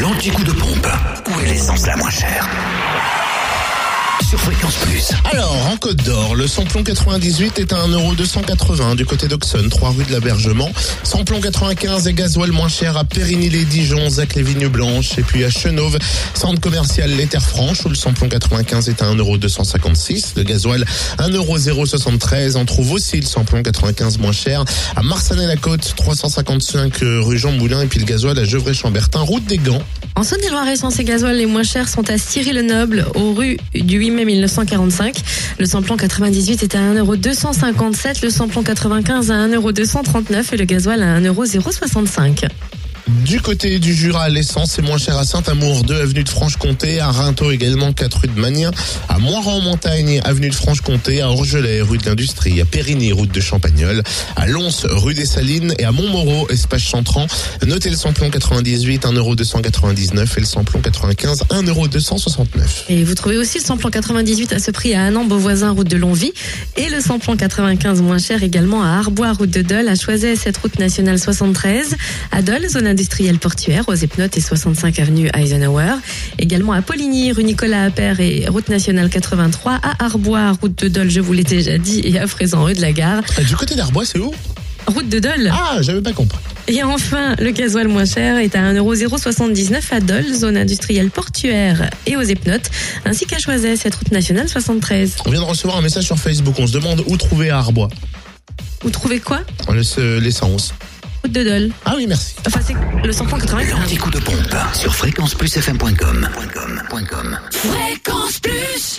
L'anti-coup de pompe. Sur Fréquence Plus. Alors, en Côte d'Or, le samplon 98 est à 1,280€ du côté d'Auxonne, 3 rue de l'Abergement. Samplon 95 et gasoil moins cher à Périgny-les-Dijon, Zac les Vignes Blanches. Et puis à Chenauve, centre commercial Les Terres Franches, où le samplon 95 est à 1,256€. Le gasoil, 1,073€. On trouve aussi le samplon 95 moins cher à Marsanet-la-Côte, 355 rue Jean Moulin. Et puis le gasoil à Gevrey-Chambertin, route des Gants. En Saône-et-Loire, essence et gasoil les moins chers sont à Cyril-le-Noble, aux rues du 8 mai 1945. Le samplon 98 est à 1,257€, le samplon 95 à 1,239€ et le gasoil à 1,065€. Du côté du Jura, l'essence est moins chère à Saint-Amour, 2 avenue de Franche-Comté, à Rinto également, 4 rue de Magnin, à Moiran-en-Montagne, avenue de Franche-Comté, à Orgelet, rue de l'Industrie, à Périgny, route de Champagnol, à Lons, rue des Salines et à Montmoreau, espace Chantran. Notez le samplon 98, 1,299€ et le samplon 95, 1,269€. Et vous trouvez aussi le samplon 98 à ce prix à Annan, Beauvoisin, route de Longvie et le samplon 95 moins cher également à Arbois, route de Dole, à Choiset, cette route nationale 73, à Dole, zone industrielle portuaire, aux Epnotes et 65 avenue Eisenhower. Également à Poligny, rue Nicolas Appert et route nationale 83, à Arbois, route de Dole, je vous l'ai déjà dit, et à Frézan, rue de la Gare. Ah, Du côté d'Arbois, c'est où? Route de Dole. Ah, j'avais pas compris. Et enfin, le gasoil moins cher est à 1,079€ à Dole, zone industrielle portuaire et aux Epnotes, ainsi qu'à Choiset, cette route nationale 73. On vient de recevoir un message sur Facebook. On se demande où trouver à Arbois. Vous trouvez quoi? On laisse euh, l'essence. Route de. Ah oui, merci. Enfin, c'est le samplon 95. L'anti-coup de pompe sur fréquenceplusfm.com. Fréquence Plus